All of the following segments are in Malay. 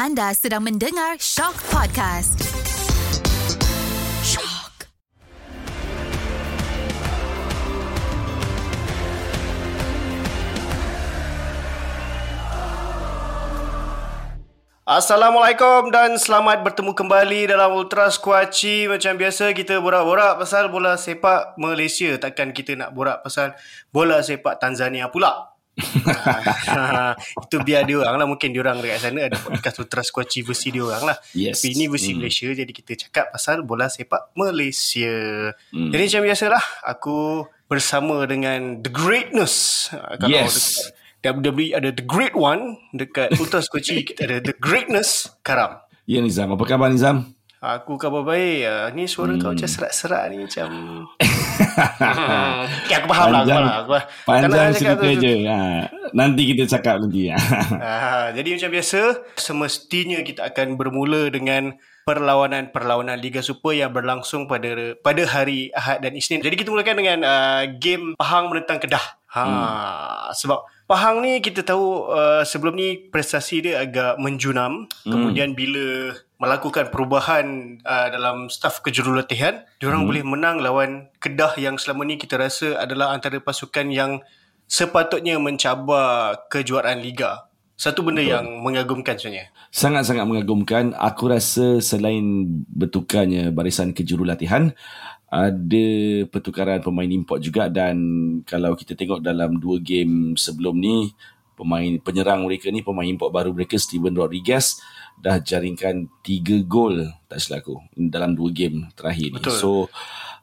Anda sedang mendengar Shock Podcast. Shock. Assalamualaikum dan selamat bertemu kembali dalam Ultra Squatchy Macam biasa kita borak-borak pasal bola sepak Malaysia Takkan kita nak borak pasal bola sepak Tanzania pula Itu biar dia orang lah Mungkin dia orang dekat sana ada podcast Ultra Squatchy versi dia orang lah Yes. Tapi ini versi Hmm. Malaysia Jadi kita cakap pasal bola sepak Malaysia Hmm. Jadi macam biasalah Aku bersama dengan The Greatness Ah, Kalau Yes. WWE ada The Great One Dekat Ultra Squatchy kita ada The Greatness Karam Ya Nizam, apa khabar Nizam? Aku khabar baik uh, Ni suara hmm. kau macam serak-serak ni Macam hmm. okay, Aku faham lah Aku faham lah aku, panjang cakap cerita tu- je. Ha. Nanti kita cakap nanti. Ha. Ah, Jadi macam biasa Semestinya kita akan bermula dengan Perlawanan-perlawanan Liga Super yang berlangsung pada pada hari Ahad dan Isnin. Jadi kita mulakan dengan uh, game Pahang menentang Kedah. Ha, hmm. sebab Pahang ni kita tahu uh, sebelum ni prestasi dia agak menjunam. Hmm. Kemudian bila melakukan perubahan uh, dalam staf kejurulatihan, diorang hmm. boleh menang lawan Kedah yang selama ni kita rasa adalah antara pasukan yang sepatutnya mencabar kejuaraan liga. Satu benda Betul. yang mengagumkan sebenarnya. Sangat-sangat mengagumkan. Aku rasa selain bertukarnya barisan kejurulatihan, ada pertukaran pemain import juga dan kalau kita tengok dalam dua game sebelum ni, pemain penyerang mereka ni, pemain import baru mereka, Steven Rodriguez, dah jaringkan tiga gol tak silap aku dalam dua game terakhir Betul. ni. So,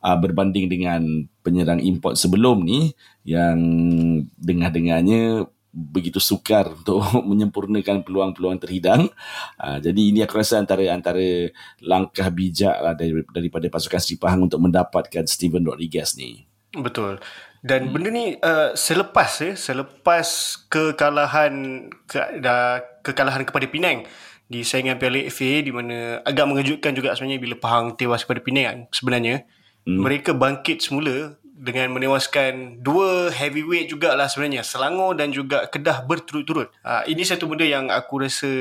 uh, berbanding dengan penyerang import sebelum ni yang dengar-dengarnya begitu sukar untuk menyempurnakan peluang-peluang terhidang. Uh, jadi ini aku rasa antara antara langkah bijak lah dari, daripada pasukan Sri Pahang untuk mendapatkan Steven Rodriguez ni. Betul. Dan hmm. benda ni uh, selepas ya, selepas kekalahan ke, dah, kekalahan kepada Penang di saingan Piala FA di mana agak mengejutkan juga sebenarnya bila Pahang tewas kepada Penang sebenarnya. Hmm. Mereka bangkit semula dengan menewaskan dua heavyweight jugalah sebenarnya Selangor dan juga Kedah berturut-turut. Uh, ini satu benda yang aku rasa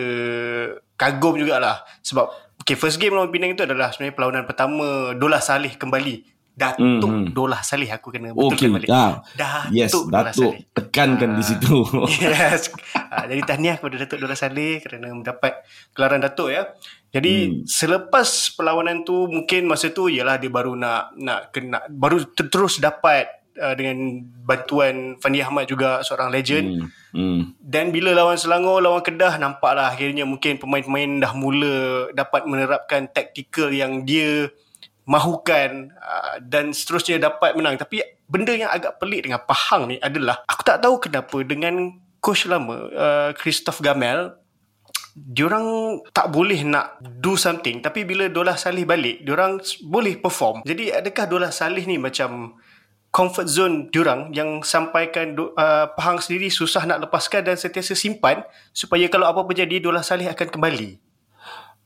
kagum jugalah sebab okay, first game lawan Penang itu adalah sebenarnya perlawanan pertama Dolah Saleh kembali. Datuk mm-hmm. Dolah Saleh aku kena betulkan Okey. balik. Ah. Datuk Yes, Dolah Datuk Saleh. tekankan di Ah. situ. Yes. Ha, jadi tahniah kepada Datuk Dola Saleh kerana mendapat gelaran Datuk ya. Jadi hmm. selepas perlawanan tu mungkin masa tu ialah dia baru nak nak kena baru ter- terus dapat uh, dengan bantuan Fandi Ahmad juga seorang legend. Hmm. Hmm. Dan bila lawan Selangor, lawan Kedah nampaklah akhirnya mungkin pemain-pemain dah mula dapat menerapkan taktikal yang dia mahukan uh, dan seterusnya dapat menang. Tapi benda yang agak pelik dengan Pahang ni adalah aku tak tahu kenapa dengan coach lama uh, Christoph Gamel diorang tak boleh nak do something. Tapi bila Dolah Salih balik diorang boleh perform. Jadi adakah Dolah Salih ni macam comfort zone diorang yang sampaikan uh, Pahang sendiri susah nak lepaskan dan sentiasa simpan supaya kalau apa-apa jadi Dolah Salih akan kembali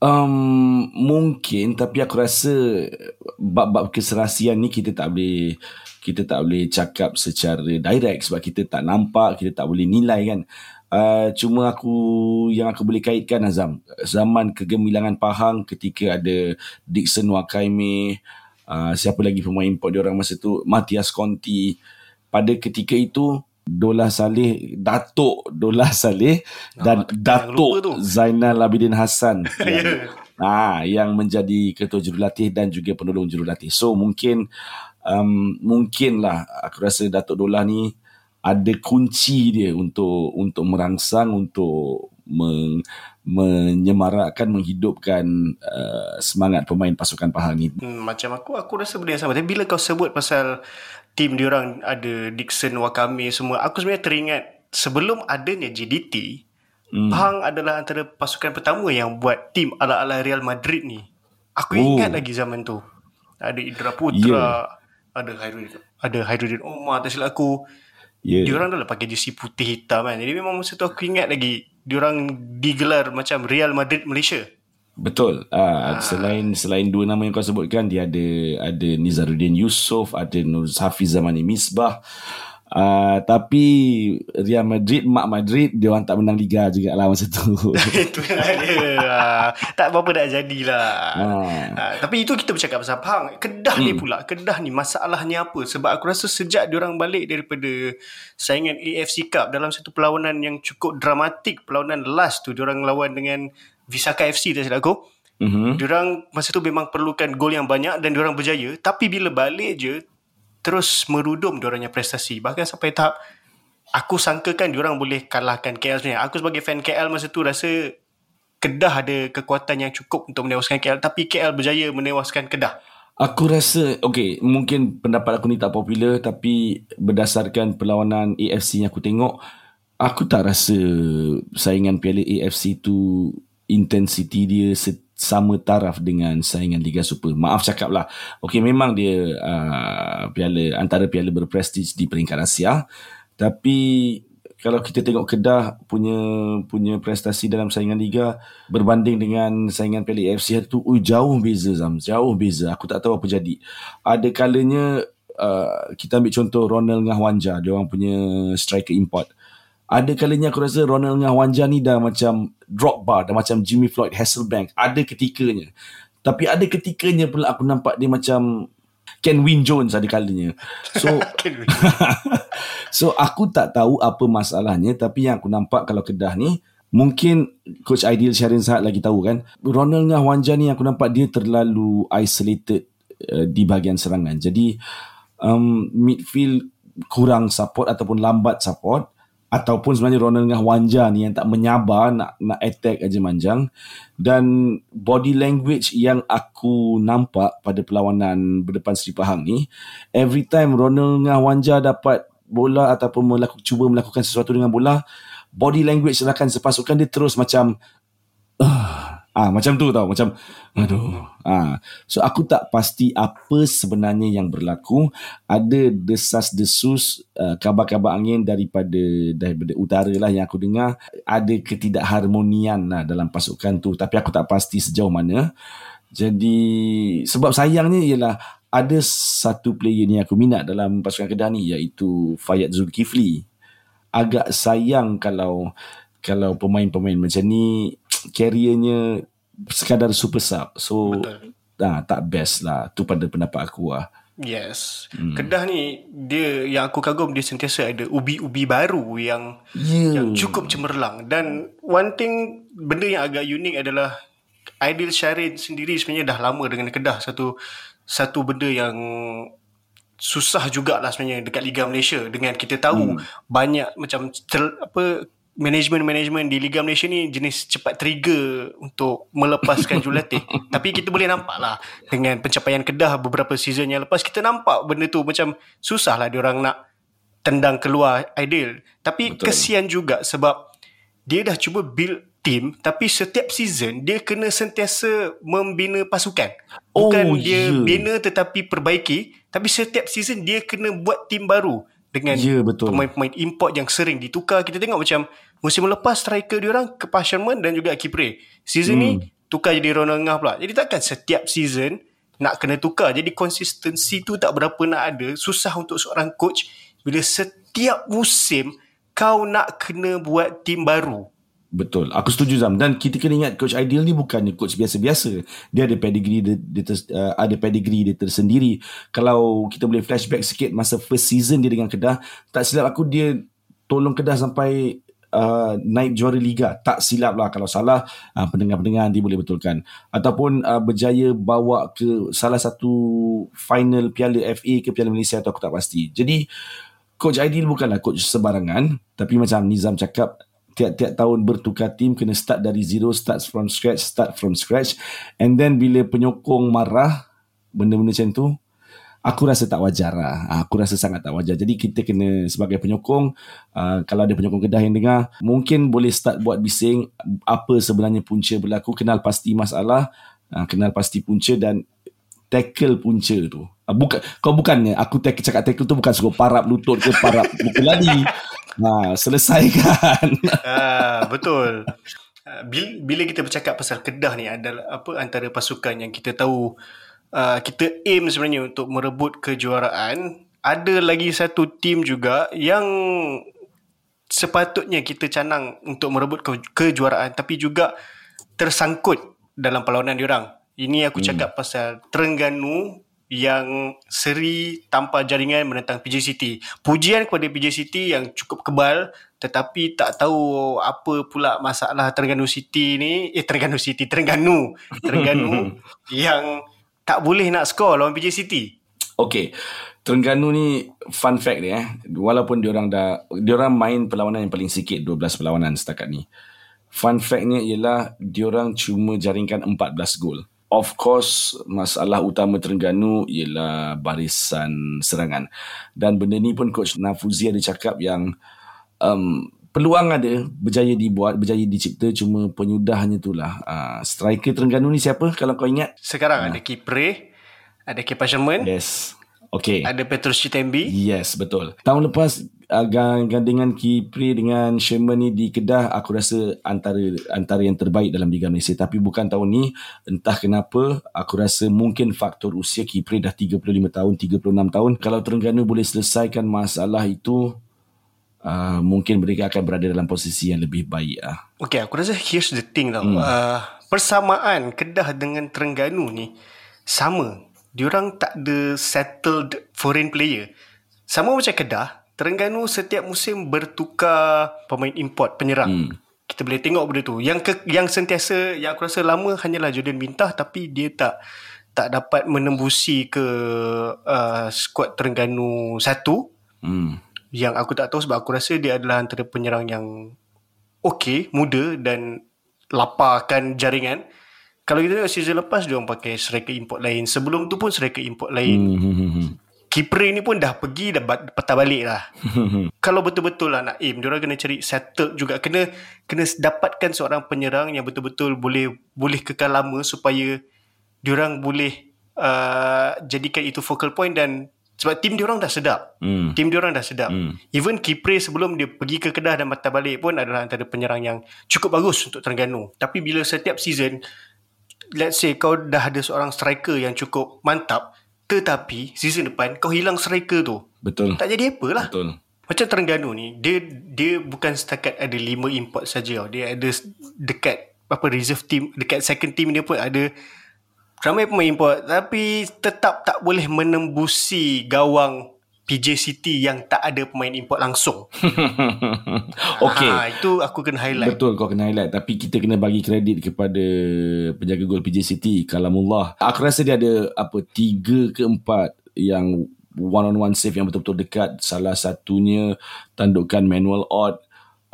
Um, mungkin tapi aku rasa bab-bab keserasian ni kita tak boleh kita tak boleh cakap secara direct sebab kita tak nampak, kita tak boleh nilai kan. Uh, cuma aku yang aku boleh kaitkan Azam. Zaman kegemilangan Pahang ketika ada Dixon Wakaime uh, siapa lagi pemain import dia orang masa tu? Matias Conti. Pada ketika itu Dolah Saleh Datuk Dolah Saleh dan yang lupa tu. Datuk Zainal Abidin Hassan Ya. yang, ah, yang menjadi ketua jurulatih dan juga penolong jurulatih. So mungkin um, mungkinlah aku rasa Datuk Dolah ni ada kunci dia untuk untuk merangsang untuk meng, menyemarakkan menghidupkan uh, semangat pemain pasukan Pahang ni. Hmm, macam aku aku rasa benda yang sama. Tapi bila kau sebut pasal tim diorang ada Dixon, Wakame semua, aku sebenarnya teringat sebelum adanya JDT, hmm. Pahang adalah antara pasukan pertama yang buat tim ala-ala Real Madrid ni. Aku Oh. ingat lagi zaman tu. Ada Indra Putra, ada Hairuddin, ada Hairuddin Omar tak silap aku. Ya. Diorang dah lah pakai jersey putih hitam kan. Jadi memang masa tu aku ingat lagi diorang digelar macam Real Madrid Malaysia. Betul. Ah, selain selain dua nama yang kau sebutkan dia ada ada Nizaruddin Yusof, ada Nur Hafiz Zamani Misbah, Uh, tapi Real Madrid, Mak Madrid, dia orang tak menang Liga juga lah masa tu. Itulah dia. Ah, tak apa-apa dah jadilah. Ah. Ah, tapi itu kita bercakap pasal Pahang. Kedah ni pula. Kedah ni masalahnya apa? Sebab aku rasa sejak diorang balik daripada saingan AFC Cup dalam satu perlawanan yang cukup dramatik. Perlawanan last tu. Diorang lawan dengan Visaka FC tak silap aku. Mm-hmm. Diorang masa tu memang perlukan gol yang banyak dan diorang berjaya. Tapi bila balik je, terus merudum diorangnya prestasi. Bahkan sampai tahap aku sangkakan diorang boleh kalahkan KL sebenarnya. Aku sebagai fan KL masa tu rasa Kedah ada kekuatan yang cukup untuk menewaskan KL. Tapi KL berjaya menewaskan Kedah. Aku rasa, okay, mungkin pendapat aku ni tak popular tapi berdasarkan perlawanan AFC yang aku tengok, aku tak rasa saingan Piala AFC tu intensity dia se- sama taraf dengan saingan Liga Super. Maaf cakap lah. Okay, memang dia uh, piala antara piala berprestij di peringkat Asia. Tapi kalau kita tengok Kedah punya punya prestasi dalam saingan liga berbanding dengan saingan Piala AFC hari tu ui, jauh beza Zam jauh beza aku tak tahu apa jadi ada kalanya uh, kita ambil contoh Ronald Ngahwanja dia orang punya striker import ada kalanya aku rasa Ronald Ngahwanja ni dah macam Drogba dah macam Jimmy Floyd Hasselbank ada ketikanya. Tapi ada ketikanya pula aku nampak dia macam Ken Win Jones ada kalanya. So so aku tak tahu apa masalahnya tapi yang aku nampak kalau Kedah ni mungkin coach Aidil Syahrin Sahat lagi tahu kan? Ronald Ngahwanja ni aku nampak dia terlalu isolated uh, di bahagian serangan. Jadi um, midfield kurang support ataupun lambat support ataupun sebenarnya Ronald Ngahwanja ni yang tak menyabar nak nak attack aja manjang. Dan body language yang aku nampak pada perlawanan berdepan Seri Pahang ni every time Ronald Ngahwanja dapat bola ataupun melaku, cuba melakukan sesuatu dengan bola body language rakan sepasukan dia terus macam uh, Ah macam tu tau macam aduh. Ah so aku tak pasti apa sebenarnya yang berlaku. Ada desas-desus uh, kabar-kabar angin daripada daripada utara lah yang aku dengar ada ketidakharmonian lah dalam pasukan tu tapi aku tak pasti sejauh mana. Jadi sebab sayangnya ialah ada satu player ni aku minat dalam pasukan Kedah ni iaitu Fayad Zulkifli. Agak sayang kalau kalau pemain-pemain macam ni carriernya sekadar super sub. So Betul. ah, tak best lah. Tu pada pendapat aku lah. Yes. Hmm. Kedah ni dia yang aku kagum dia sentiasa ada ubi-ubi baru yang Yeah. yang cukup cemerlang dan one thing benda yang agak unik adalah Aidil Syahrin sendiri sebenarnya dah lama dengan Kedah satu satu benda yang susah jugalah sebenarnya dekat Liga Malaysia dengan kita tahu hmm. banyak macam ter, apa management-management di Liga Malaysia ni jenis cepat trigger untuk melepaskan jurulatih. Tapi kita boleh nampak lah dengan pencapaian Kedah beberapa season yang lepas kita nampak benda tu macam susah lah diorang nak tendang keluar ideal. Tapi Betul. Kesian juga sebab dia dah cuba build team tapi setiap season dia kena sentiasa membina pasukan. Bukan Oh, dia ya. bina tetapi perbaiki tapi setiap season dia kena buat team baru dengan Ya, betul. pemain-pemain import yang sering ditukar. Kita tengok macam musim lepas striker diorang Kepas Sherman dan juga Kipre. Season hmm. ni tukar jadi Ronald Ngah pula. Jadi takkan setiap season nak kena tukar. Jadi konsistensi tu tak berapa nak ada. Susah untuk seorang coach bila setiap musim kau nak kena buat tim baru. Betul. Aku setuju Zam. Dan kita kena ingat Coach Ideal ni bukan coach biasa-biasa. Dia ada pedigree dia, dia ter, uh, ada pedigree dia tersendiri. Kalau kita boleh flashback sikit masa first season dia dengan Kedah, tak silap aku dia tolong Kedah sampai uh, naik juara liga. Tak silap lah kalau salah uh, pendengar-pendengar nanti boleh betulkan. Ataupun uh, berjaya bawa ke salah satu final Piala FA ke Piala Malaysia atau aku tak pasti. Jadi Coach Aidil bukanlah coach sebarangan tapi macam Nizam cakap tiap-tiap tahun bertukar tim kena start dari zero start from scratch start from scratch. And then bila penyokong marah benda-benda macam tu aku rasa tak wajar lah. Aku rasa sangat tak wajar. Jadi kita kena sebagai penyokong uh, kalau ada penyokong kedah yang dengar mungkin boleh start buat bising apa sebenarnya punca berlaku. Kenal pasti masalah uh, kenal pasti punca dan tackle punca tu. Ah, Bukan kau bukannya aku tackle cakap tackle tu bukan suruh parap lutut ke parap buku lari. Ha, selesaikan. Ah, betul. Ah, Bila, bila kita bercakap pasal Kedah ni adalah apa antara pasukan yang kita tahu uh, kita aim sebenarnya untuk merebut kejuaraan ada lagi satu tim juga yang sepatutnya kita canang untuk merebut ke- kejuaraan tapi juga tersangkut dalam perlawanan diorang. Ini aku cakap pasal Terengganu yang seri tanpa jaringan menentang PJ City. Pujian kepada PJ City yang cukup kebal tetapi tak tahu apa pula masalah Terengganu City ni. Eh Terengganu City, Terengganu. Terengganu yang tak boleh nak skor lawan PJ City. Okay. Terengganu ni fun fact dia eh. Walaupun diorang dah diorang main perlawanan yang paling sikit 12 perlawanan setakat ni. Fun factnya ialah diorang cuma jaringkan 14 gol. Of course, masalah utama Terengganu ialah barisan serangan. Dan benda ni pun Coach Nafuzi ada cakap yang um, peluang ada, berjaya dibuat, berjaya dicipta, cuma penyudahnya itulah. Uh, striker Terengganu ni siapa kalau kau ingat? Sekarang ada Kipre, ada Kepa Sherman, Yes. Okay. ada Petrus Chitembi. Yes, betul. Tahun lepas uh, gandingan Kipri dengan Sherman ni di Kedah aku rasa antara antara yang terbaik dalam Liga Malaysia tapi bukan tahun ni entah kenapa aku rasa mungkin faktor usia Kipri dah 35 tahun 36 tahun kalau Terengganu boleh selesaikan masalah itu uh, mungkin mereka akan berada dalam posisi yang lebih baik ah. Okay, aku rasa here's the thing tau. Hmm. Uh, persamaan Kedah dengan Terengganu ni sama. Diorang tak ada settled foreign player. Sama macam Kedah, Terengganu setiap musim bertukar pemain import penyerang. Hmm. Kita boleh tengok benda tu. Yang ke, yang sentiasa yang aku rasa lama hanyalah Jordan Bintah tapi dia tak tak dapat menembusi ke uh, skuad Terengganu satu Hmm. yang aku tak tahu sebab aku rasa dia adalah antara penyerang yang okey, muda dan laparkan jaringan. Kalau kita tengok season lepas dia orang pakai striker import lain. Sebelum tu pun striker import lain. Hmm, hmm, hmm, hmm. Kipre ni pun dah pergi dah patah balik lah. Kalau betul-betul lah nak aim, diorang kena cari settle juga. Kena kena dapatkan seorang penyerang yang betul-betul boleh boleh kekal lama supaya diorang boleh uh, jadikan itu focal point dan sebab tim diorang dah sedap. Hmm. Tim diorang dah sedap. Hmm. Even Kipre sebelum dia pergi ke Kedah dan patah balik pun adalah antara penyerang yang cukup bagus untuk Terengganu. Tapi bila setiap season, let's say kau dah ada seorang striker yang cukup mantap, tetapi season depan kau hilang striker tu. Betul. Tak jadi apa lah. Betul. Macam Terengganu ni, dia dia bukan setakat ada lima import saja. tau. Dia ada dekat apa reserve team, dekat second team dia pun ada ramai pemain import tapi tetap tak boleh menembusi gawang PJ City yang tak ada pemain import langsung. okay. Ha, itu aku kena highlight. Betul kau kena highlight. Tapi kita kena bagi kredit kepada Penjaga gol PJ City Kalamullah. Aku rasa dia ada Apa Tiga ke empat Yang One on one save Yang betul-betul dekat. Salah satunya Tandukan Manuel Odd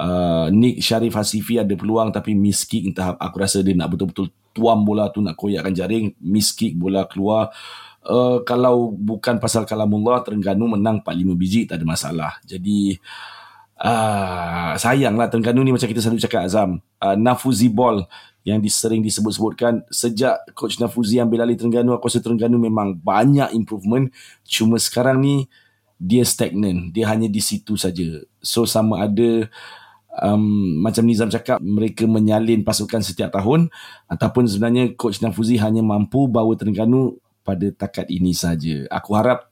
uh, Nick Sharif Hasifi ada peluang Tapi miss kick Entah aku rasa dia nak betul-betul Tuam bola tu Nak koyakkan jaring. Miss kick bola keluar Uh, kalau bukan pasal Kalamullah Terengganu menang 4-5 biji tak ada masalah. Jadi Ah, sayanglah Terengganu ni macam kita selalu cakap Azam. Uh, Nafuzi Ball yang disering disebut-sebutkan. Sejak coach Nafuzi ambil alih Terengganu aku rasa Terengganu memang banyak improvement. Cuma sekarang ni dia stagnan dia hanya di situ saja. So sama ada um, macam Nizam cakap mereka menyalin pasukan setiap tahun. Ataupun sebenarnya coach Nafuzi hanya mampu bawa Terengganu pada takat ini saja aku harap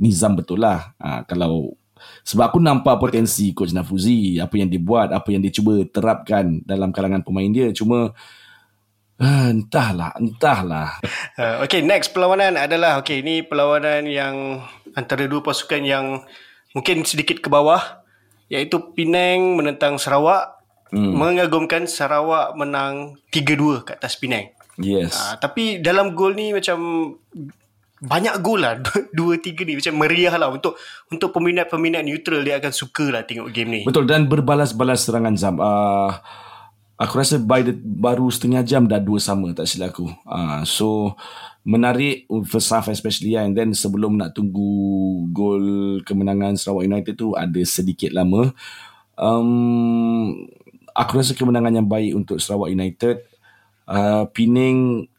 Nizam betul lah ha, kalau sebab aku nampak potensi coach Nafuzi apa yang dia buat apa yang dia cuba terapkan dalam kalangan pemain dia cuma ah, entahlah entahlah Uh, okay, next perlawanan adalah okay, ini perlawanan yang antara dua pasukan yang mungkin sedikit ke bawah iaitu Penang menentang Sarawak. Hmm. Mengagumkan Sarawak menang 3-2 kat atas Penang. Yes Uh, tapi dalam gol ni macam banyak gol lah dua tiga ni macam meriah lah untuk untuk peminat-peminat neutral dia akan suka lah tengok game ni. Betul dan berbalas-balas serangan Zam. Uh, aku rasa by the, baru setengah jam dah dua sama tak silap aku. Uh, so menarik first half especially and then sebelum nak tunggu gol kemenangan Sarawak United tu ada sedikit lama. Um, aku rasa kemenangan yang baik untuk Sarawak United. Uh, Pening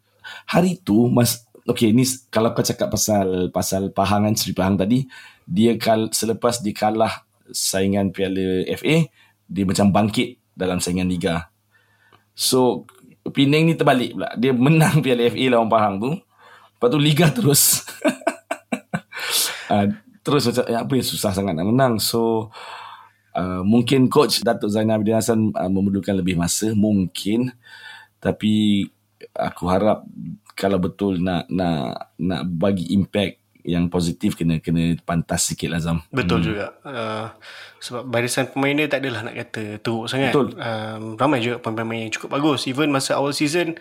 hari tu mas Okay, ni kalau kau cakap pasal pasal Pahangan Sri Pahang tadi, dia kal selepas dia kalah saingan Piala FA, dia macam bangkit dalam saingan liga. So Penang ni terbalik pula. Dia menang Piala FA lawan Pahang tu. Lepas tu liga terus. uh, Terus macam eh, apa yang susah sangat nak menang. So uh, mungkin coach Datuk Zainal Abidin Hassan uh, memerlukan lebih masa mungkin tapi aku harap kalau betul nak nak nak bagi impact yang positif kena kena pantas sikit lah Zam. Betul hmm. juga. Uh, sebab barisan pemain dia tak adalah nak kata teruk sangat. Betul. Um, ramai juga pemain-pemain yang cukup bagus. Even masa awal season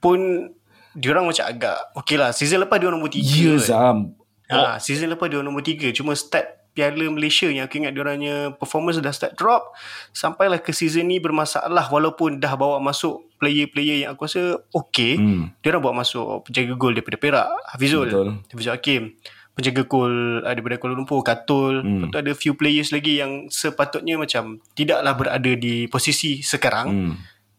pun diorang macam agak okey lah. Season lepas dia nombor 3. Ya Zam. Ha, season lepas dia nombor 3. Cuma start Piala Malaysia yang aku ingat diorangnya performance dah start drop. Sampailah ke season ni bermasalah walaupun dah bawa masuk player-player yang aku rasa okey. Hmm. Diorang bawa masuk penjaga gol daripada Perak. Hafizul. Betul. Hafizul Hakim. Penjaga gol uh, daripada Kuala Lumpur. Katul. Hmm. Lepas tu ada few players lagi yang sepatutnya macam tidaklah berada di posisi sekarang. Hmm.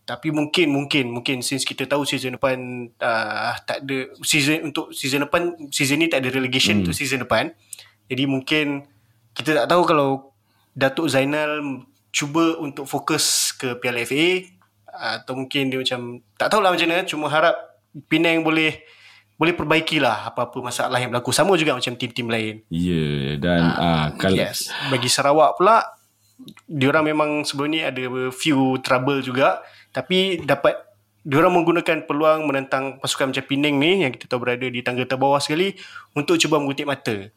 Tapi mungkin mungkin mungkin since kita tahu season depan uh, tak ada season untuk season depan season ni tak ada relegation hmm. untuk season depan. Jadi mungkin kita tak tahu kalau Datuk Zainal cuba untuk fokus ke Piala FA atau mungkin dia macam tak tahulah macam mana cuma harap Penang boleh boleh perbaikilah apa-apa masalah yang berlaku sama juga macam tim-tim lain. Ya yeah, dan uh, uh, kalau yes. bagi Sarawak pula diorang memang sebelum ni ada few trouble juga tapi dapat diorang menggunakan peluang menentang pasukan macam Penang ni yang kita tahu berada di tangga terbawah sekali untuk cuba mengutip mata.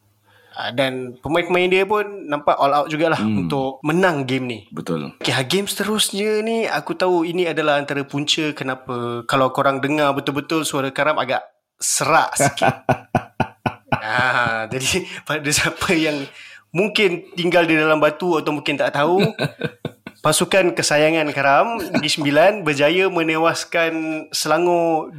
Ah, dan pemain-pemain dia pun nampak all out jugalah hmm. untuk menang game ni. Betul. Okay, game seterusnya ni aku tahu ini adalah antara punca kenapa kalau korang dengar betul-betul suara karam agak serak sikit. ah, jadi pada siapa yang mungkin tinggal di dalam batu atau mungkin tak tahu pasukan kesayangan karam Negeri Sembilan berjaya menewaskan Selangor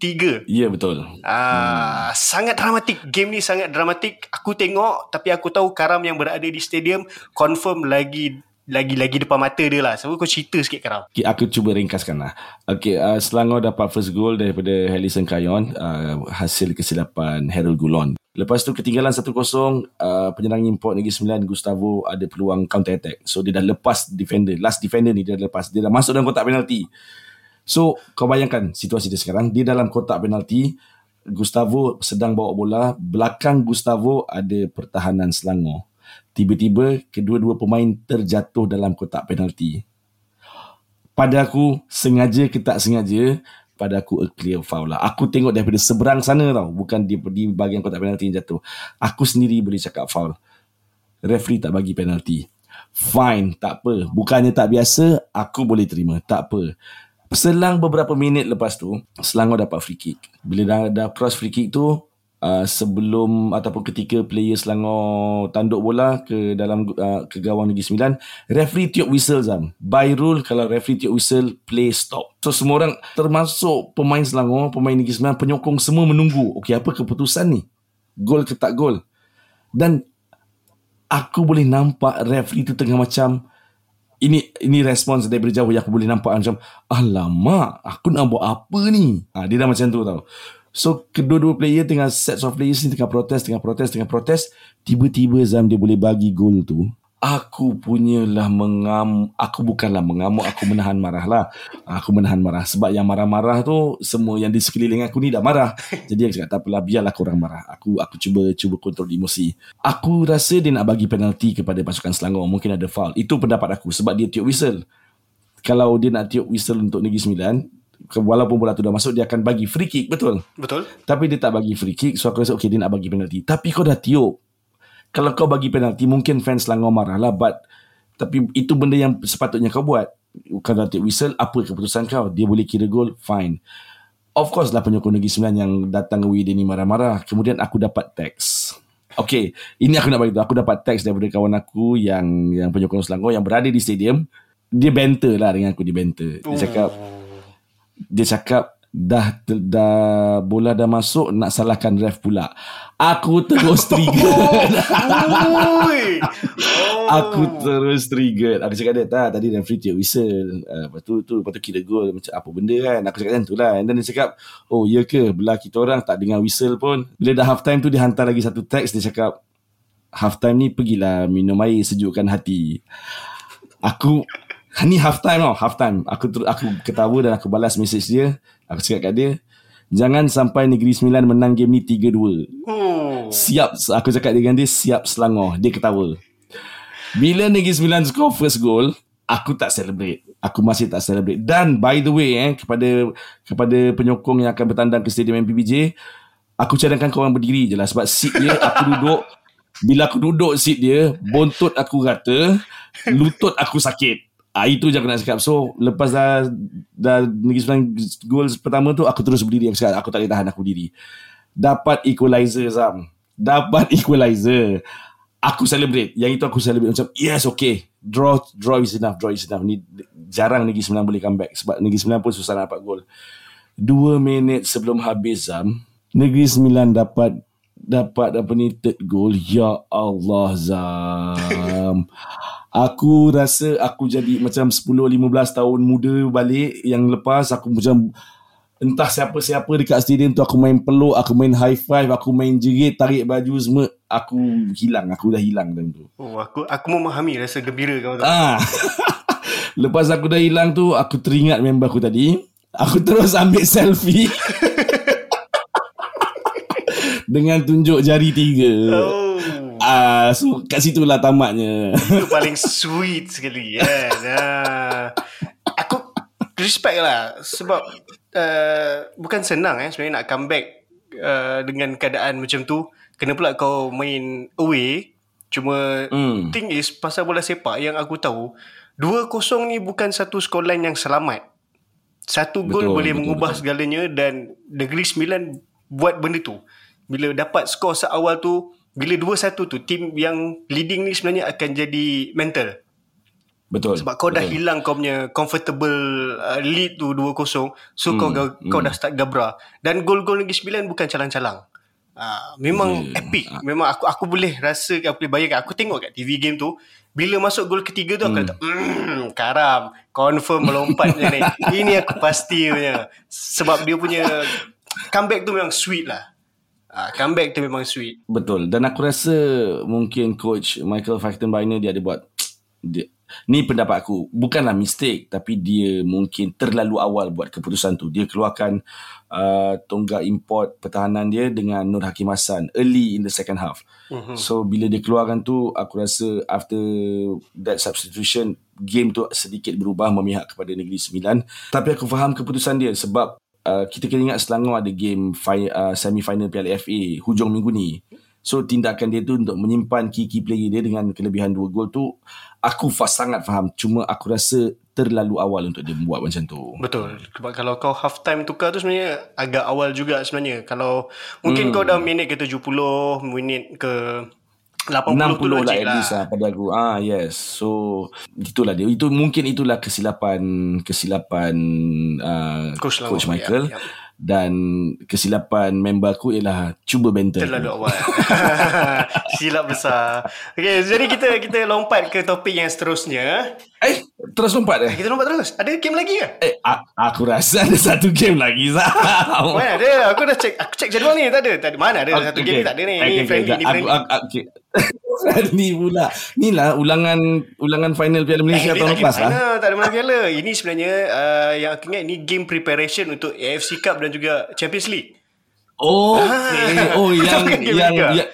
tiga. Ya yeah, betul. Ah, hmm. sangat dramatik. Game ni sangat dramatik. Aku tengok tapi aku tahu Karam yang berada di stadium confirm lagi lagi-lagi depan mata dia lah. So, kau cerita sikit Karam. Okay, aku cuba ringkaskan lah. Okay, uh, Selangor dapat first goal daripada Helison Kayon. Uh, hasil kesilapan Harold Gulon. Lepas tu ketinggalan 1-0, uh, penyerang import Negeri Sembilan, Gustavo ada peluang counter attack. So, dia dah lepas defender. Last defender ni dia dah lepas. Dia dah masuk dalam kotak penalti. So kau bayangkan situasi dia sekarang Dia dalam kotak penalti Gustavo sedang bawa bola Belakang Gustavo ada pertahanan Selangor Tiba-tiba kedua-dua pemain terjatuh dalam kotak penalti Pada aku sengaja ke tak sengaja Pada aku a clear foul lah Aku tengok daripada seberang sana tau Bukan di, di bahagian kotak penalti yang jatuh Aku sendiri boleh cakap foul Referee tak bagi penalti Fine, tak apa. Bukannya tak biasa, aku boleh terima. Tak apa. Selang beberapa minit lepas tu, Selangor dapat free kick. Bila dah, dah cross free kick tu, uh, sebelum ataupun ketika player Selangor tanduk bola ke dalam uh, ke gawang Negeri Sembilan, referee tiup whistle Zam. By rule, kalau referee tiup whistle, play stop. So, semua orang termasuk pemain Selangor, pemain Negeri Sembilan, penyokong semua menunggu. Okey, apa keputusan ni? Gol ke tak gol? Dan aku boleh nampak referee tu tengah macam ini ini respons daripada jauh yang aku boleh nampak. Macam alamak aku nak buat apa ni? Ha, dia dah macam tu tau. So kedua-dua player tengah sets of players ni tengah protes tengah protes tengah protes. Tiba-tiba Zam dia boleh bagi gol tu aku punyalah mengam aku bukanlah mengamuk aku menahan marah lah aku menahan marah. Sebab yang marah-marah tu semua yang di sekeliling aku ni dah marah. Jadi aku cakap tak apalah biarlah korang marah. Aku aku cuba cuba kontrol emosi. Aku rasa dia nak bagi penalti kepada pasukan Selangor. Mungkin ada foul. Itu pendapat aku sebab dia tiup whistle. Kalau dia nak tiup whistle untuk Negeri Sembilan walaupun bola tu dah masuk dia akan bagi free kick. Betul? Betul. Tapi dia tak bagi free kick so aku rasa okay dia nak bagi penalti. Tapi kau dah tiup kalau kau bagi penalti mungkin fans Selangor marah lah but tapi itu benda yang sepatutnya kau buat kalau tiup whistle apa keputusan kau dia boleh kira gol fine of course lah penyokong Negeri Sembilan yang datang ke WD ni marah-marah kemudian aku dapat teks Okay, ini aku nak bagi tahu. Aku dapat teks daripada kawan aku yang yang penyokong Selangor yang berada di stadium. Dia banter lah dengan aku, dia banter. Dia cakap, dia cakap, dah dah bola dah masuk nak salahkan ref pula. Aku terus trigger. aku terus trigger. Aku cakap dia tak tadi referee tiup whistle. Uh, lepas tu tu lepas tu kira gol macam apa benda kan. Aku cakap macam tu lah. And then dia cakap, "Oh, ya ke? Belah kita orang tak dengar whistle pun." Bila dah half time tu dia hantar lagi satu teks dia cakap, "Half time ni pergilah minum air sejukkan hati." Aku Ni half time tau Half time Aku, aku ketawa dan aku balas message dia Aku cakap kat dia Jangan sampai Negeri Sembilan menang game ni 3-2. Oh. Siap, aku cakap dengan dia, siap Selangor. Dia ketawa. Bila Negeri Sembilan score first goal, aku tak celebrate. Aku masih tak celebrate. Dan by the way, eh, kepada kepada penyokong yang akan bertandang ke Stadium MPBJ, aku cadangkan korang berdiri je lah. Sebab seat dia, aku duduk. Bila aku duduk seat dia, bontot aku rata, lutut aku sakit. Ah itu je aku nak cakap. So lepas dah dah Negeri Sembilan goal pertama tu aku terus berdiri aku cakap aku tak boleh tahan aku berdiri. Dapat equalizer Zam. Dapat equalizer. Aku celebrate. Yang itu aku celebrate macam yes okay. Draw draw is enough, draw is enough. Ni jarang Negeri Sembilan boleh comeback sebab Negeri Sembilan pun susah nak dapat gol. Dua minit sebelum habis Zam, Negeri Sembilan dapat dapat apa ni third goal. Ya Allah Zam. Aku rasa aku jadi macam 10-15 tahun muda balik yang lepas aku macam entah siapa-siapa dekat stadium tu aku main peluk, aku main high five, aku main jerit, tarik baju semua. Aku hilang, aku dah hilang time tu. Oh, aku aku memahami rasa gembira kau tu. Ah. Lepas aku dah hilang tu, aku teringat member aku tadi. Aku terus ambil selfie. Dengan tunjuk jari tiga. Oh. Ah, so kat situ lah tamatnya. Itu paling sweet sekali kan. Ah. Aku respect lah sebab uh, bukan senang eh sebenarnya nak comeback uh, dengan keadaan macam tu. Kena pula kau main away. Cuma Hmm. thing is pasal bola sepak yang aku tahu 2-0 ni bukan satu scoreline yang selamat. Satu gol boleh betul, mengubah betul. segalanya dan Negeri Sembilan buat benda tu. Bila dapat skor seawal tu, bila 2-1 tu, tim yang leading ni sebenarnya akan jadi mental. Betul. Sebab kau dah betul. hilang kau punya comfortable uh, lead tu 2-0. So kau Hmm, kau dah start gabra. Dan gol-gol Negeri Sembilan bukan calang-calang. Uh, memang Ya. epic. Memang aku aku boleh rasa aku boleh bayangkan. Aku tengok kat TV game tu. Bila masuk gol ketiga tu aku kata, mm, karam. Confirm melompatnya ni. Ini aku pasti punya. Sebab dia punya comeback tu memang sweet lah. Uh, comeback tu memang sweet. Betul. Dan aku rasa mungkin coach Michael Factenbeiner dia ada buat dia, ni pendapat aku. Bukanlah mistake tapi dia mungkin terlalu awal buat keputusan tu. Dia keluarkan uh, tonggak import pertahanan dia dengan Nur Hakim Hassan early in the second half. Mhm. So bila dia keluarkan tu aku rasa after that substitution game tu sedikit berubah memihak kepada Negeri Sembilan. Tapi aku faham keputusan dia sebab uh, kita kena ingat Selangor ada game fi, uh, semi-final Piala FA hujung minggu ni. So tindakan dia tu untuk menyimpan key-key player dia dengan kelebihan dua gol tu aku fa- sangat faham. Cuma aku rasa terlalu awal untuk dia buat macam tu. Betul. Sebab kalau kau half time tukar tu sebenarnya agak awal juga sebenarnya. Kalau mungkin kau dah minit ke 70, minit ke 80, 60 tu lah at least lah pada aku. Ah yes. So itulah dia. Itu mungkin itulah kesilapan kesilapan uh, Coach coach, Langor. Michael Yap, yap. dan kesilapan member aku ialah cuba banter. Terlalu awal. Silap besar. Okay, jadi kita kita lompat ke topik yang seterusnya. Eh, terus lompat eh? Kita lompat terus. Ada game lagi ke? Eh, aku rasa ada satu game lagi Zah. Mana ada? Aku dah check. Aku check jadual ni. Tak ada. Tak ada. Mana ada? Satu game ni tak ada ni. Ni friendly. Ni Aku, friendly. aku, aku, friendly pula. Ni lah ulangan ulangan final Piala Malaysia Eh, tahun lepas game lah. mana, tak ada mana piala. Ini sebenarnya uh, yang aku ingat ni game preparation untuk AFC Cup dan juga Champions League. Oh, okay. oh yang game yang, yang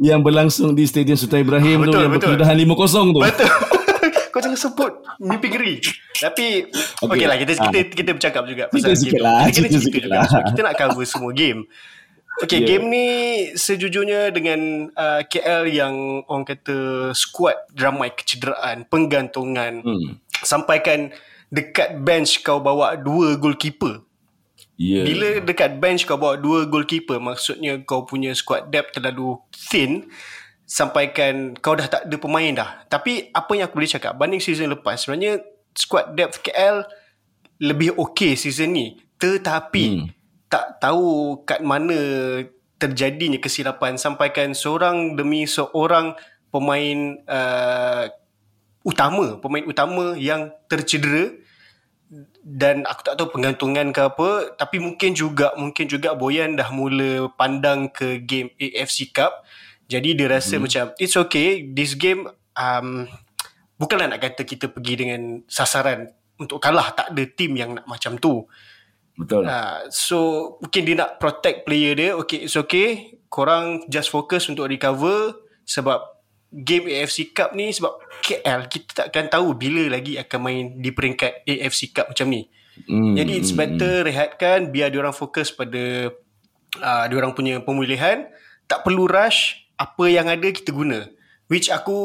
yang berlangsung di Stadium Sultan Ibrahim tu Betul, yang betul. berkesudahan 5-0 tu. Betul. Kau jangan sebut mimpi ngeri. Tapi okey Okey. lah kita Ah. kita kita bercakap juga Cerita game sikit tu. lah, Kita sikit juga lah. kita nak cover semua game. Okey, Yeah. game ni sejujurnya dengan uh, KL yang orang kata squad ramai kecederaan, penggantungan, Hmm. sampaikan dekat bench kau bawa dua goalkeeper. Ya. Bila dekat bench kau bawa dua goalkeeper maksudnya kau punya squad depth terlalu thin sampaikan kau dah tak ada pemain dah. Tapi apa yang aku boleh cakap banding season lepas sebenarnya squad depth KL lebih okey season ni. Tetapi Hmm. Tak tahu kat mana terjadinya kesilapan. Sampaikan seorang demi seorang pemain uh, utama, pemain utama yang tercedera. Dan aku tak tahu penggantungan ke apa tapi mungkin juga mungkin juga Boyan dah mula pandang ke game AFC Cup. Jadi dia rasa hmm. macam it's okay this game um, bukanlah nak kata kita pergi dengan sasaran untuk kalah tak ada tim yang nak macam tu Betul. Uh, so mungkin dia nak protect player dia. Okay, it's okay. Korang just fokus untuk recover sebab game AFC Cup ni sebab KL kita takkan tahu bila lagi akan main di peringkat AFC Cup macam ni. Hmm, Jadi it's better rehatkan biar diorang fokus pada uh, diorang punya pemulihan. Tak perlu rush. Apa yang ada kita guna. Which aku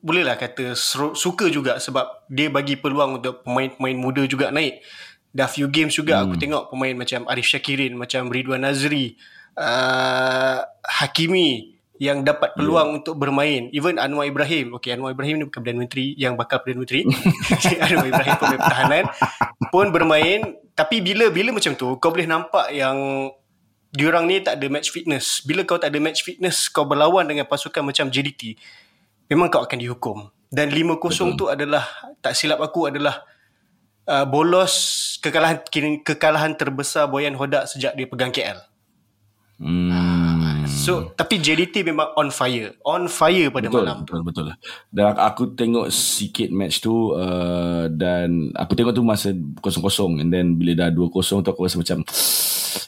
bolehlah kata suka juga sebab dia bagi peluang untuk pemain-pemain muda juga naik. Dah few games juga hmm. aku tengok pemain macam Arif Syakirin, macam Ridwan Nazri, uh, Hakimi yang dapat peluang yeah. untuk bermain. Even Anwar Ibrahim. Okay, Anwar Ibrahim ni bukan Perdana Menteri yang bakal Perdana Menteri. Anwar Ibrahim pemain pertahanan pun bermain. Tapi bila bila macam tu, kau boleh nampak yang diorang ni tak ada match fitness. Bila kau tak ada match fitness, kau berlawan dengan pasukan macam JDT, memang kau akan dihukum. Dan 5-0 Betul. tu adalah, tak silap aku adalah uh, bolos kekalahan kekalahan terbesar Boyan Hodak sejak dia pegang KL. Hmm. So tapi JDT memang on fire, on fire pada betul, malam. Betul betul. Dan aku tengok sikit match tu uh, dan aku tengok tu masa kosong-kosong and then bila dah 2-0 tu aku rasa macam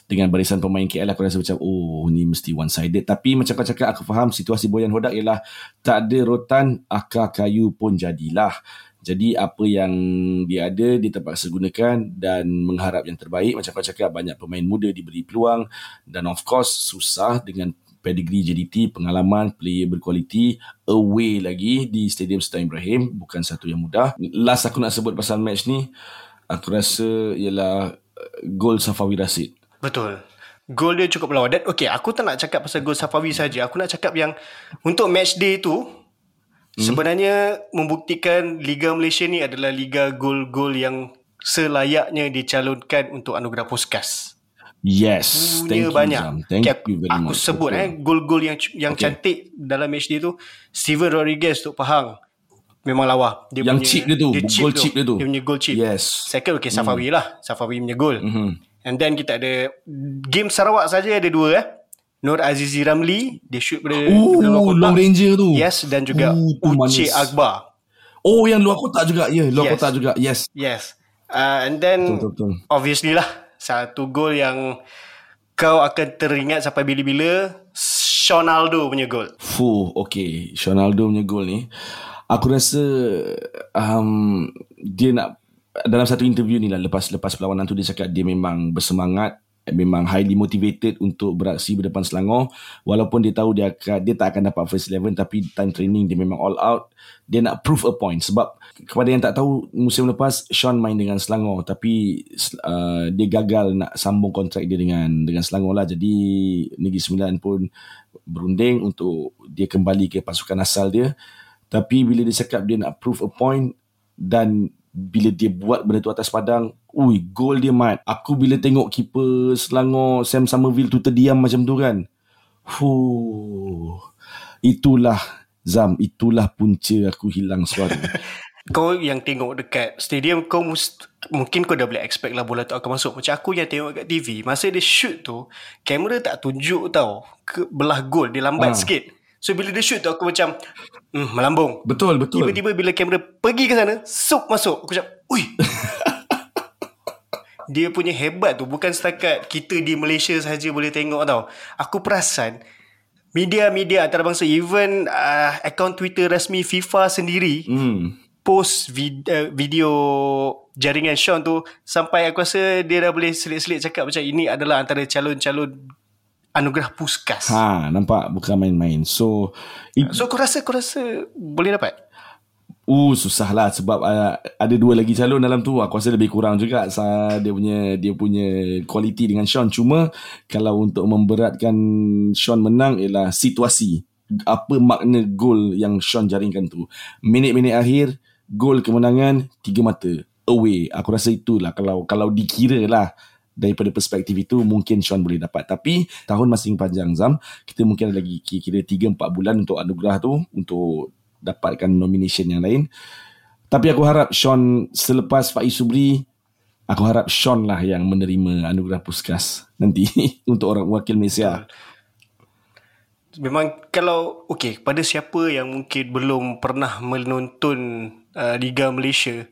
dengan barisan pemain KL aku rasa macam oh ni mesti one sided tapi macam kau cakap aku faham situasi Boyan Hodak ialah tak ada rotan akar kayu pun jadilah. Jadi apa yang dia ada dia terpaksa gunakan dan mengharap yang terbaik macam kau cakap banyak pemain muda diberi peluang dan of course susah dengan pedigree JDT pengalaman player berkualiti away lagi di Stadium Sultan Ibrahim bukan satu yang mudah. Last aku nak sebut pasal match ni aku rasa ialah gol Safawi Rasid. Betul. Gol dia cukup lawa. Dan okay, aku tak nak cakap pasal gol Safawi saja. Aku nak cakap yang untuk match day tu hmm. sebenarnya membuktikan Liga Malaysia ni adalah liga gol-gol yang selayaknya dicalonkan untuk anugerah Puskas. Yes, Punya thank banyak. you. Zam. Thank Okay, you very aku much. sebut Betul. eh gol-gol yang yang Okay. cantik dalam match dia tu Steven Rodriguez untuk Pahang memang lawa. Dia Yang punya, chip dia tu, gol chip dia tu. Dia punya gol chip. Yes. Second okay Safawi lah. Safawi punya gol. Mhm. And then kita ada game Sarawak saja ada dua eh. Nur Azizi Ramli dia shoot pada Oh, long ranger tu. Yes dan juga Oh, Uche. Akbar. Oh, yang luar kotak juga. Ya, yeah, luar Yes. kotak juga. Yes. Yes. Uh, and then Betul, betul, betul. obviously lah satu gol yang kau akan teringat sampai bila-bila Sean Aldo punya gol. Fuh, okay. Ronaldo punya gol ni. Aku rasa um, dia nak dalam satu interview ni lah lepas lepas perlawanan tu dia cakap dia memang bersemangat memang highly motivated untuk beraksi berdepan Selangor. Walaupun dia tahu dia akan dia tak akan dapat first 11 tapi time training dia memang all out. Dia nak prove a point. Sebab kepada yang tak tahu musim lepas Sean main dengan Selangor. Tapi uh, dia gagal nak sambung kontrak dia dengan dengan Selangor lah. Jadi Negeri Sembilan pun berunding untuk dia kembali ke pasukan asal dia. Tapi bila dia cakap dia nak prove a point dan bila dia buat benda tu atas padang, ui, gol dia mat. Aku bila tengok keeper Selangor Sam Somerville tu terdiam macam tu kan. Fuh. Itulah Zam, itulah punca aku hilang suara. Kau yang tengok dekat stadium kau must, mungkin kau dah boleh expect lah bola tu akan masuk. Macam aku yang tengok kat TV, masa dia shoot tu, kamera tak tunjuk tau ke belah gol, dia lambat Ah. sikit. So bila dia shoot tu aku macam hmm, melambung. betul, betul. Tiba-tiba bila kamera pergi ke sana, sup masuk. Aku macam, ui. Dia punya hebat tu bukan setakat kita di Malaysia saja boleh tengok tau. Aku perasan media-media antarabangsa even uh, akaun Twitter rasmi FIFA sendiri Hmm. post vid, uh, video jaringan Sean tu sampai aku rasa dia dah boleh selit-selit cakap macam ini adalah antara calon-calon anugerah Puskas. Ha. Nampak bukan main-main. So, it, So aku rasa aku rasa boleh dapat. Uh susah lah sebab uh, ada dua lagi calon dalam tu aku rasa lebih kurang juga sa, dia punya dia punya kualiti dengan Sean cuma kalau untuk memberatkan Sean menang ialah situasi apa makna gol yang Sean jaringkan tu minit-minit akhir gol kemenangan tiga mata away aku rasa itulah kalau kalau dikira lah daripada perspektif itu mungkin Sean boleh dapat tapi tahun masih panjang Zam kita mungkin ada lagi kira 3 4 bulan untuk anugerah tu untuk dapatkan nomination yang lain. Tapi aku harap Sean selepas Faiz Subri, aku harap Sean lah yang menerima anugerah Puskas nanti untuk orang wakil Malaysia. Memang kalau okey pada siapa yang mungkin belum pernah menonton uh, Liga Malaysia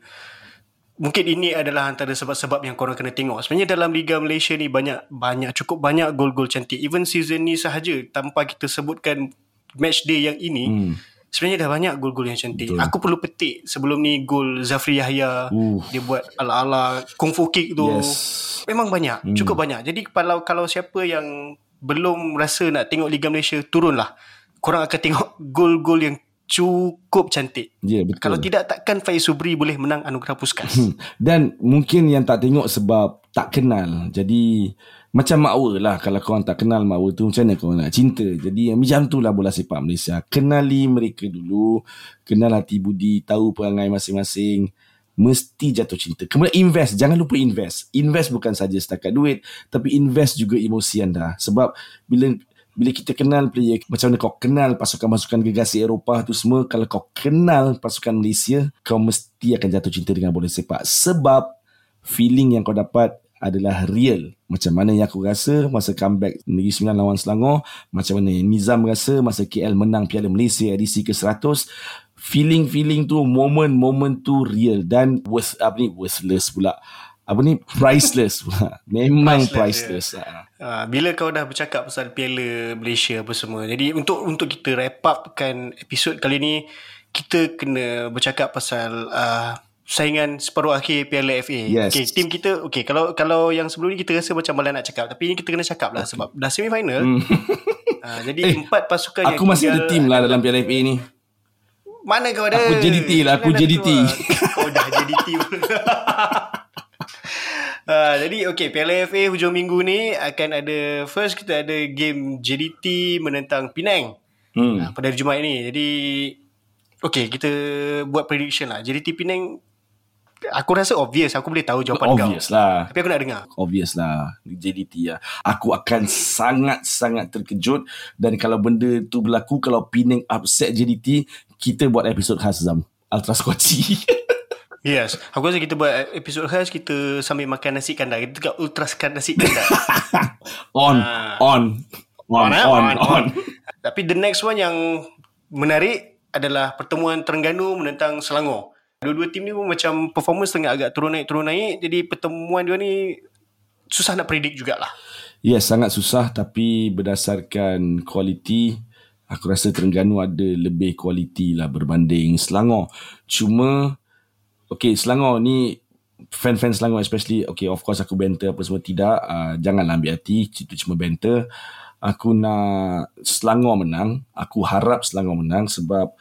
mungkin ini adalah antara sebab-sebab yang korang kena tengok. Sebenarnya dalam Liga Malaysia ni banyak banyak cukup banyak gol-gol cantik. Even season ni sahaja tanpa kita sebutkan match day yang ini, hmm. sebenarnya dah banyak gol-gol yang cantik. Betul. Aku perlu petik sebelum ni gol Zafri Yahya uh. dia buat ala-ala kung fu kick tu. Yes. Memang banyak, hmm. cukup banyak. Jadi kalau kalau siapa yang belum rasa nak tengok Liga Malaysia turunlah. Korang akan tengok gol-gol yang cukup cantik. Ya, yeah, betul. Kalau tidak takkan Faiz Subri boleh menang anugerah Puskas. Hmm. Dan mungkin yang tak tengok sebab tak kenal. Jadi macam makwa lah kalau korang tak kenal makwa tu macam mana korang nak cinta. Jadi macam tu lah bola sepak Malaysia. Kenali mereka dulu. Kenal hati budi, tahu perangai masing-masing. Mesti jatuh cinta. Kemudian invest. Jangan lupa invest. Invest bukan saja setakat duit. Tapi invest juga emosi anda. Sebab bila bila kita kenal player macam mana kau kenal pasukan-pasukan gegasi Eropah tu semua kalau kau kenal pasukan Malaysia kau mesti akan jatuh cinta dengan bola sepak. Sebab feeling yang kau dapat adalah real. Macam mana yang aku rasa masa comeback Negeri Sembilan lawan Selangor macam mana Nizam rasa masa KL menang Piala Malaysia edisi ke-100 feeling-feeling tu moment-moment tu real dan worth apa ni worthless pula apa ni priceless memang priceless, priceless. Ya. Ha, bila kau dah bercakap pasal Piala Malaysia apa semua jadi untuk untuk kita wrap upkan episod kali ni kita kena bercakap pasal uh, saingan separuh akhir Piala FA yes. okay, team kita okay, kalau kalau yang sebelum ni kita rasa macam malas nak cakap tapi ini kita kena cakap lah okay. sebab dah semi final hmm. uh, jadi eh, empat pasukan aku yang masih ada team lah dalam Piala FA ni mana kau ada aku JDT lah aku JDT kau dah JDT Uh, jadi okay Piala FA hujung minggu ni akan ada first kita ada game JDT menentang Penang hmm. uh, pada hari Jumaat ni. Jadi okay kita buat prediction lah. JDT Penang aku rasa obvious aku boleh tahu jawapan obvious kau. Obvious lah. Tapi aku nak dengar. Obvious lah JDT lah. Aku akan sangat-sangat terkejut dan kalau benda tu berlaku kalau Penang upset JDT kita buat episod khas Zam. Ultra Squatchy. Yes. Aku rasa kita buat episod khas kita sambil makan nasi kandar. Kita dekat ultraskan nasi kandar. on, uh, on, on, on, on, on, on. Tapi the next one yang menarik adalah pertemuan Terengganu menentang Selangor. Dua-dua tim ni pun macam performance tengah agak turun naik turun naik. Jadi pertemuan dia ni susah nak predict jugalah. Yes, sangat susah tapi berdasarkan kualiti aku rasa Terengganu ada lebih kualiti lah berbanding Selangor. Cuma okay Selangor ni fan-fan Selangor especially okay of course aku banter apa semua tidak uh, janganlah ambil hati itu cuma banter. Aku nak Selangor menang aku harap Selangor menang sebab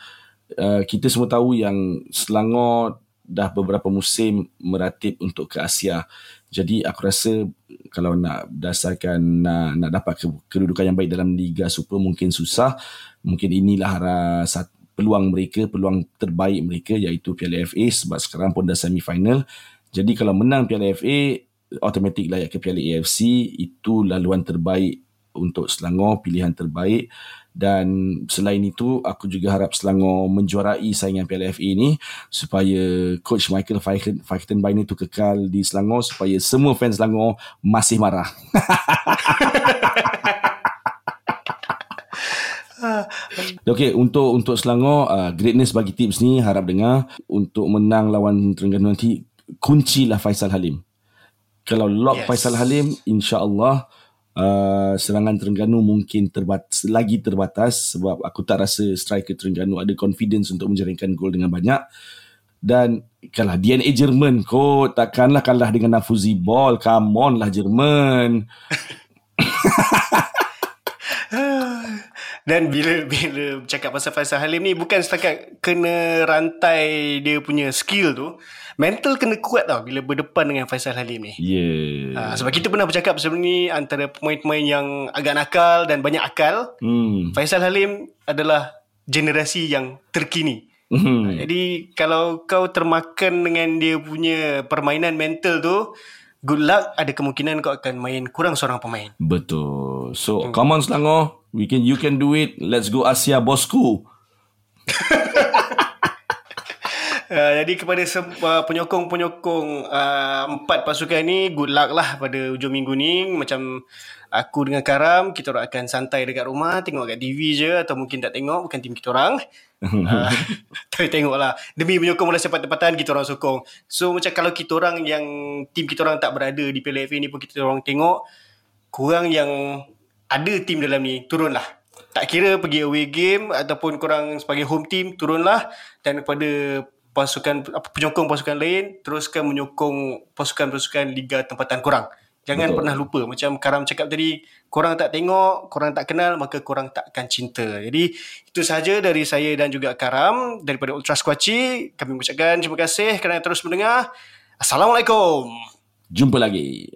uh, kita semua tahu yang Selangor dah beberapa musim meratip untuk ke Asia. Jadi aku rasa kalau nak dasarkan nak, nak dapat kedudukan yang baik dalam Liga Super mungkin susah. Mungkin inilah satu peluang mereka, peluang terbaik mereka iaitu Piala FA sebab sekarang pun dah semi final. Jadi kalau menang Piala FA, automatik layak ke Piala AFC, itu laluan terbaik untuk Selangor, pilihan terbaik. Dan selain itu, aku juga harap Selangor menjuarai saingan Piala FA ini supaya Coach Michael Fichtenbein itu kekal di Selangor supaya semua fans Selangor masih marah. Okay, untuk untuk Selangor, uh, greatness bagi tips ni harap dengar untuk menang lawan Terengganu nanti kuncilah Faisal Halim. Kalau lock yes. Faisal Halim, insya-Allah uh, serangan Terengganu mungkin terbatas, lagi terbatas sebab aku tak rasa striker Terengganu ada confidence untuk menjaringkan gol dengan banyak. Dan kalah DNA Jerman kot takkanlah kalah dengan Nafuzi Ball. Come on lah Jerman. Dan bila bila cakap pasal Faisal Halim ni bukan setakat kena rantai dia punya skill tu, mental kena kuat tau bila berdepan dengan Faisal Halim ni. Yeah. Ha, sebab kita pernah bercakap sebelum ni antara pemain-pemain yang agak nakal dan banyak akal. Hmm. Faisal Halim adalah generasi yang terkini. Hmm. Ha, jadi kalau kau termakan dengan dia punya permainan mental tu, good luck ada kemungkinan kau akan main kurang seorang pemain. Betul. So, hmm. come on Selangor. We can you can do it. Let's go Asia bosku. uh, jadi kepada uh, penyokong-penyokong uh, empat pasukan ni good luck lah pada hujung minggu ni macam aku dengan Karam kita orang akan santai dekat rumah tengok kat TV je atau mungkin tak tengok bukan tim kita orang uh, tapi tengoklah demi menyokong bola sepak tempatan kita orang sokong so macam kalau kita orang yang tim kita orang tak berada di Piala FA ni pun kita orang tengok kurang yang ada tim dalam ni turunlah tak kira pergi away game ataupun korang sebagai home team turunlah dan kepada pasukan apa penyokong pasukan lain teruskan menyokong pasukan-pasukan liga tempatan korang Jangan Betul. pernah lupa macam Karam cakap tadi, korang tak tengok, korang tak kenal, maka korang takkan cinta. Jadi itu sahaja dari saya dan juga Karam daripada Ultra Squatchy. Kami mengucapkan terima kasih kerana terus mendengar. Assalamualaikum. Jumpa lagi.